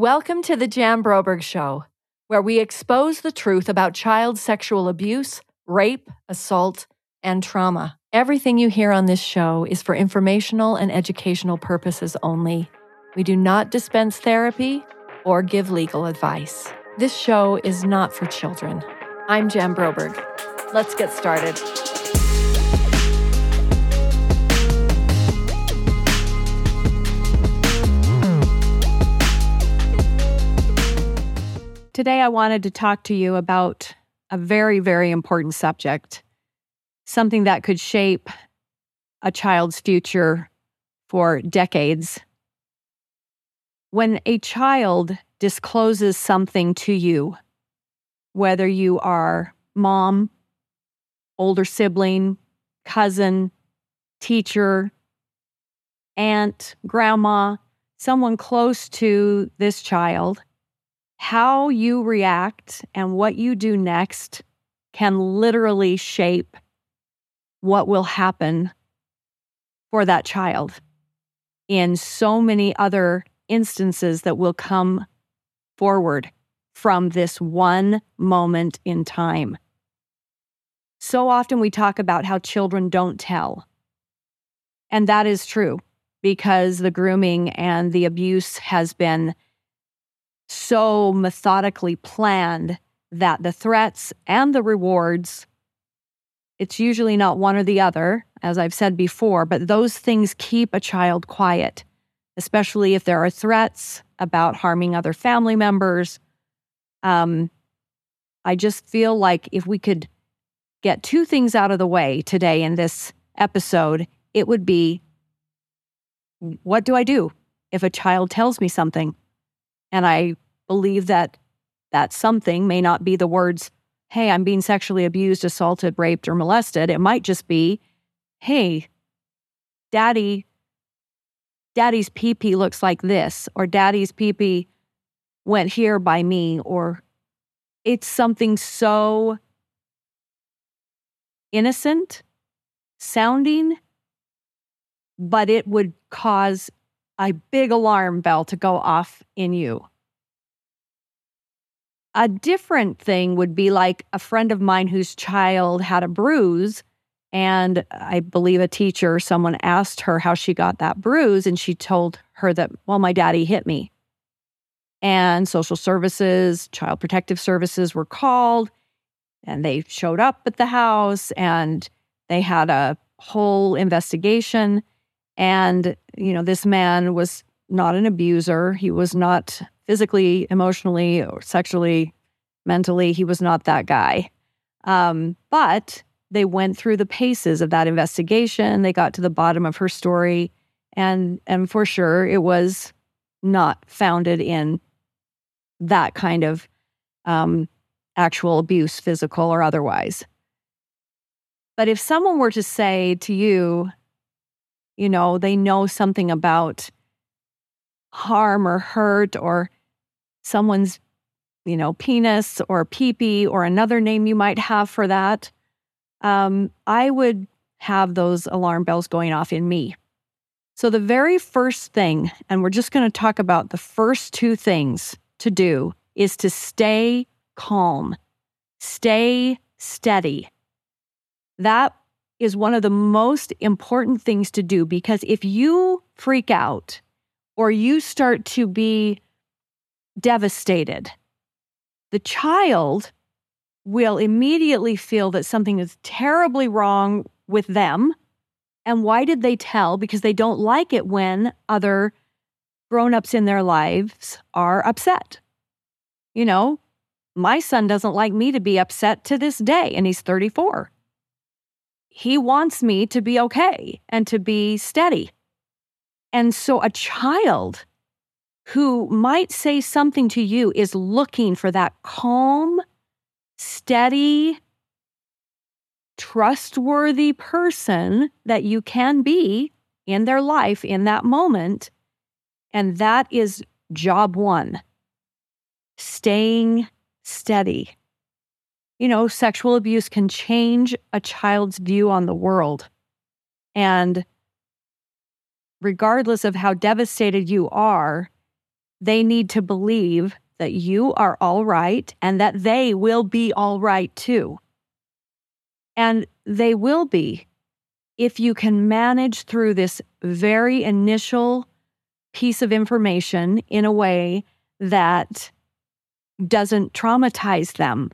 Welcome to the Jan Broberg Show, where we expose the truth about child sexual abuse, rape, assault, and trauma. Everything you hear on this show is for informational and educational purposes only. We do not dispense therapy or give legal advice. This show is not for children. I'm Jan Broberg. Let's get started. Today, I wanted to talk to you about a very, very important subject, something that could shape a child's future for decades. When a child discloses something to you, whether you are mom, older sibling, cousin, teacher, aunt, grandma, someone close to this child, how you react and what you do next can literally shape what will happen for that child in so many other instances that will come forward from this one moment in time. So often we talk about how children don't tell. And that is true because the grooming and the abuse has been so methodically planned that the threats and the rewards, it's usually not one or the other, as I've said before, but those things keep a child quiet, especially if there are threats about harming other family members. Um, I just feel like if we could get two things out of the way today in this episode, it would be what do I do if a child tells me something? And I believe that that something may not be the words, hey, I'm being sexually abused, assaulted, raped, or molested. It might just be, hey, daddy, daddy's peepee looks like this, or daddy's peepee went here by me, or it's something so innocent sounding, but it would cause a big alarm bell to go off in you. A different thing would be like a friend of mine whose child had a bruise. And I believe a teacher, someone asked her how she got that bruise. And she told her that, well, my daddy hit me. And social services, child protective services were called and they showed up at the house and they had a whole investigation. And, you know, this man was not an abuser. He was not physically, emotionally, or sexually, mentally. He was not that guy. Um, but they went through the paces of that investigation. They got to the bottom of her story, and and for sure, it was not founded in that kind of um, actual abuse, physical or otherwise. But if someone were to say to you, you know, they know something about harm or hurt or someone's, you know, penis or peepee or another name you might have for that, um, I would have those alarm bells going off in me. So, the very first thing, and we're just going to talk about the first two things to do, is to stay calm, stay steady. That is one of the most important things to do because if you freak out or you start to be devastated. The child will immediately feel that something is terribly wrong with them. And why did they tell? Because they don't like it when other grown-ups in their lives are upset. You know, my son doesn't like me to be upset to this day, and he's 34. He wants me to be okay and to be steady. And so a child who might say something to you is looking for that calm, steady, trustworthy person that you can be in their life in that moment. And that is job one staying steady. You know, sexual abuse can change a child's view on the world. And regardless of how devastated you are, they need to believe that you are all right and that they will be all right too. And they will be if you can manage through this very initial piece of information in a way that doesn't traumatize them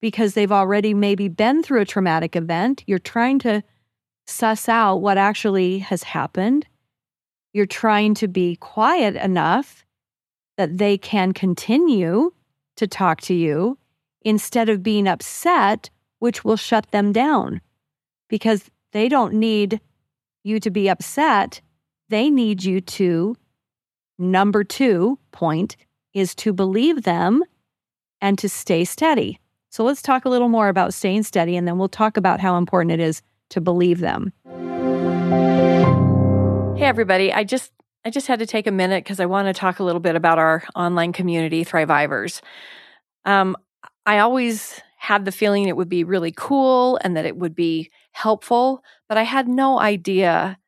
because they've already maybe been through a traumatic event. You're trying to suss out what actually has happened. You're trying to be quiet enough that they can continue to talk to you instead of being upset, which will shut them down because they don't need you to be upset. They need you to, number two point is to believe them and to stay steady. So let's talk a little more about staying steady and then we'll talk about how important it is to believe them. Hey everybody, I just I just had to take a minute because I want to talk a little bit about our online community, Thrivivors. Um, I always had the feeling it would be really cool and that it would be helpful, but I had no idea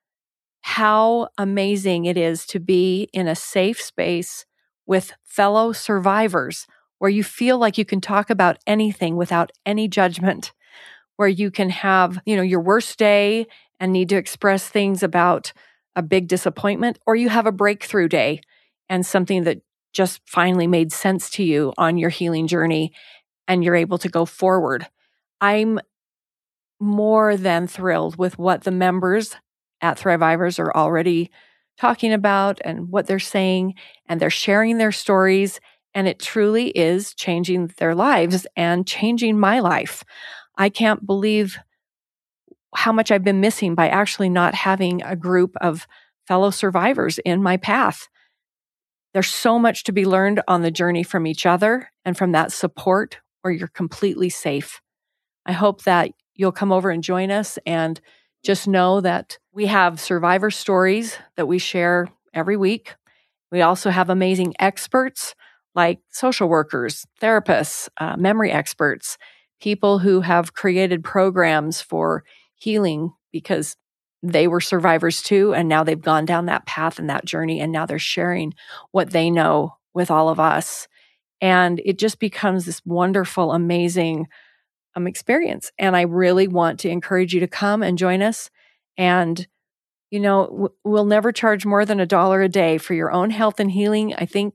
how amazing it is to be in a safe space with fellow survivors where you feel like you can talk about anything without any judgment, where you can have, you know, your worst day and need to express things about a big disappointment, or you have a breakthrough day and something that just finally made sense to you on your healing journey and you're able to go forward. I'm more than thrilled with what the members at Thrivivors are already talking about and what they're saying, and they're sharing their stories and it truly is changing their lives and changing my life. I can't believe how much I've been missing by actually not having a group of fellow survivors in my path. There's so much to be learned on the journey from each other and from that support where you're completely safe. I hope that you'll come over and join us and just know that we have survivor stories that we share every week. We also have amazing experts like social workers, therapists, uh, memory experts, people who have created programs for healing because they were survivors too. And now they've gone down that path and that journey. And now they're sharing what they know with all of us. And it just becomes this wonderful, amazing um, experience. And I really want to encourage you to come and join us. And, you know, we'll never charge more than a dollar a day for your own health and healing. I think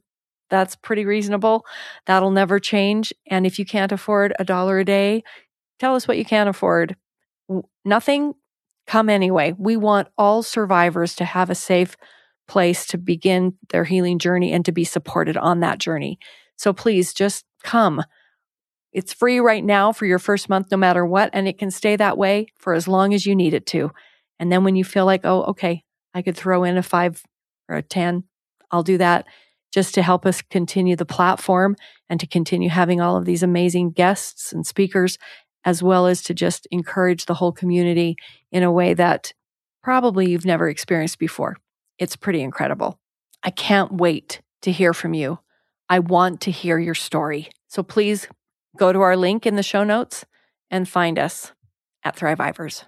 that's pretty reasonable. That'll never change. And if you can't afford a dollar a day, tell us what you can't afford. Nothing, come anyway. We want all survivors to have a safe place to begin their healing journey and to be supported on that journey. So please just come. It's free right now for your first month, no matter what, and it can stay that way for as long as you need it to. And then when you feel like, oh, okay, I could throw in a five or a 10, I'll do that just to help us continue the platform and to continue having all of these amazing guests and speakers, as well as to just encourage the whole community in a way that probably you've never experienced before. It's pretty incredible. I can't wait to hear from you. I want to hear your story. So please go to our link in the show notes and find us at Thrivivors.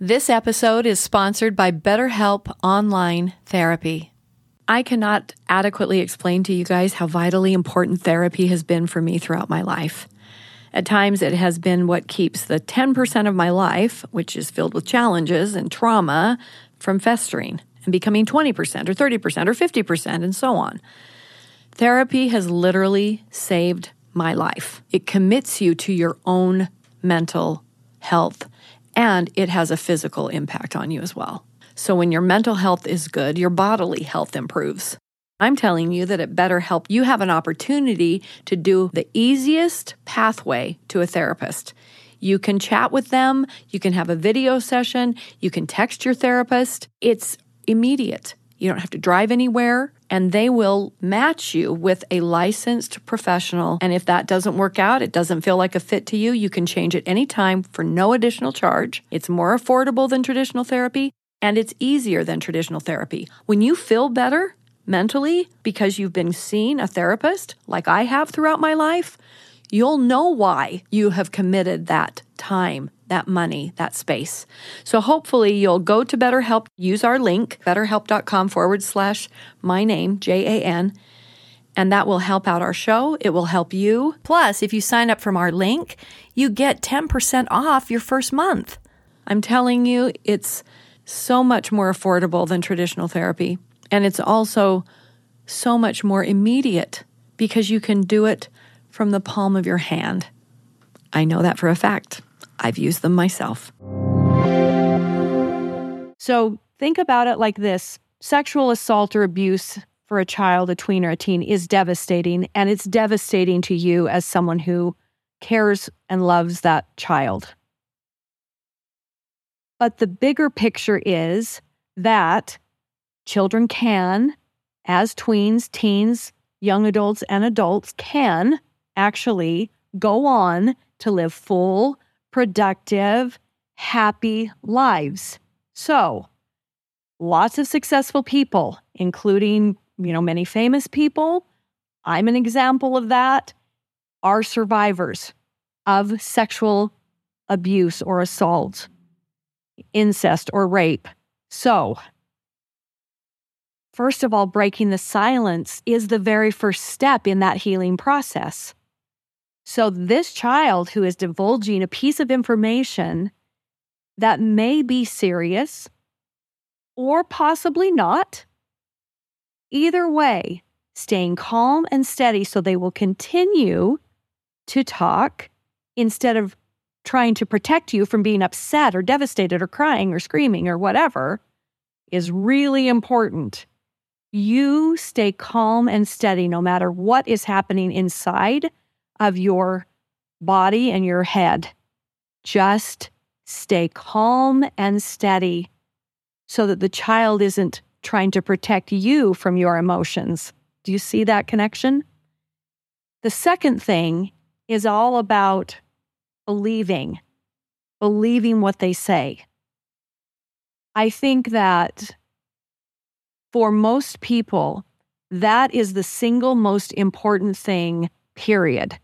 This episode is sponsored by BetterHelp Online Therapy. I cannot adequately explain to you guys how vitally important therapy has been for me throughout my life. At times, it has been what keeps the 10% of my life, which is filled with challenges and trauma, from festering and becoming 20% or 30% or 50% and so on. Therapy has literally saved my life. It commits you to your own mental health and it has a physical impact on you as well. So when your mental health is good, your bodily health improves. I'm telling you that at BetterHelp, you have an opportunity to do the easiest pathway to a therapist. You can chat with them, you can have a video session, you can text your therapist. It's immediate. You don't have to drive anywhere, and they will match you with a licensed professional. And if that doesn't work out, it doesn't feel like a fit to you, you can change it anytime for no additional charge. It's more affordable than traditional therapy and it's easier than traditional therapy. When you feel better mentally because you've been seeing a therapist, like I have throughout my life, you'll know why you have committed that time, that money, that space. So hopefully you'll go to BetterHelp, use our link, betterhelp.com forward slash my name, J A N, And that will help out our show. It will help you. Plus, if you sign up from our link, you get 10% off your first month. I'm telling you, it's so much more affordable than traditional therapy. And it's also so much more immediate because you can do it from the palm of your hand. I know that for a fact. I've used them myself. So think about it like this sexual assault or abuse for a child, a tween, or a teen is devastating. And it's devastating to you as someone who cares and loves that child. But the bigger picture is that children can, as tweens, teens, young adults, and adults, can actually go on to live full, productive, happy lives. So, lots of successful people, including, you know, many famous people. I'm an example of that. Are survivors of sexual abuse or assault, incest or rape. So, first of all, breaking the silence is the very first step in that healing process. So, this child who is divulging a piece of information that may be serious or possibly not, either way, staying calm and steady so they will continue to talk instead of trying to protect you from being upset or devastated or crying or screaming or whatever is really important. You stay calm and steady no matter what is happening inside of your body and your head. Just stay calm and steady so that the child isn't trying to protect you from your emotions. Do you see that connection? The second thing is all about believing, believing what they say. I think that for most people, that is the single most important thing, period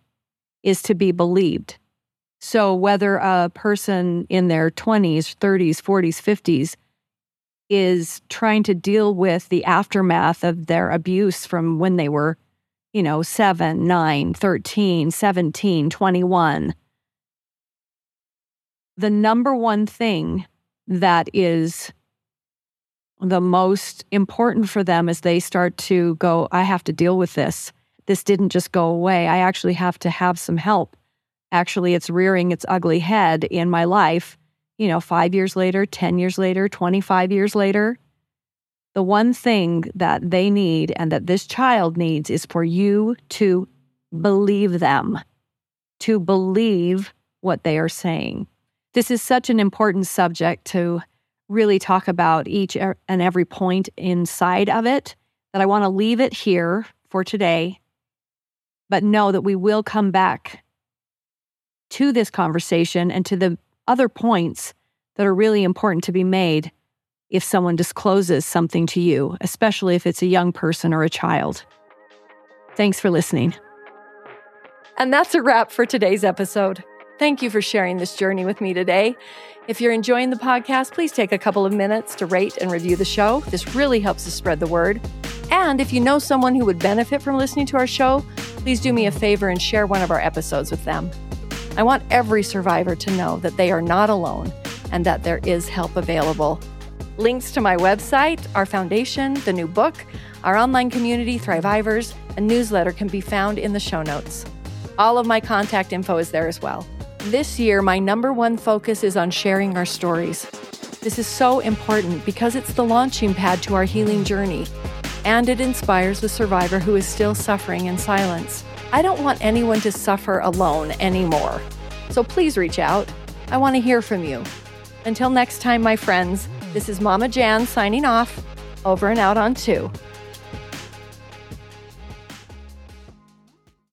is to be believed. So, whether a person in their 20s, 30s, 40s, 50s is trying to deal with the aftermath of their abuse from when they were, you know, 7, 9, 13, 17, 21, the number one thing that is the most important for them as they start to go, I have to deal with this this didn't just go away. I actually have to have some help. Actually, it's rearing its ugly head in my life, you know, five years later, 10 years later, 25 years later. The one thing that they need and that this child needs is for you to believe them, to believe what they are saying. This is such an important subject to really talk about each and every point inside of it that I want to leave it here for today but know that we will come back to this conversation and to the other points that are really important to be made if someone discloses something to you, especially if it's a young person or a child. Thanks for listening. And that's a wrap for today's episode. Thank you for sharing this journey with me today. If you're enjoying the podcast, please take a couple of minutes to rate and review the show. This really helps us spread the word. And if you know someone who would benefit from listening to our show, please do me a favor and share one of our episodes with them. I want every survivor to know that they are not alone and that there is help available. Links to my website, our foundation, the new book, our online community, Thrivivors, and newsletter can be found in the show notes. All of my contact info is there as well. This year, my number one focus is on sharing our stories. This is so important because it's the launching pad to our healing journey and it inspires the survivor who is still suffering in silence. I don't want anyone to suffer alone anymore. So please reach out. I want to hear from you. Until next time, my friends, this is Mama Jan signing off. Over and out on two.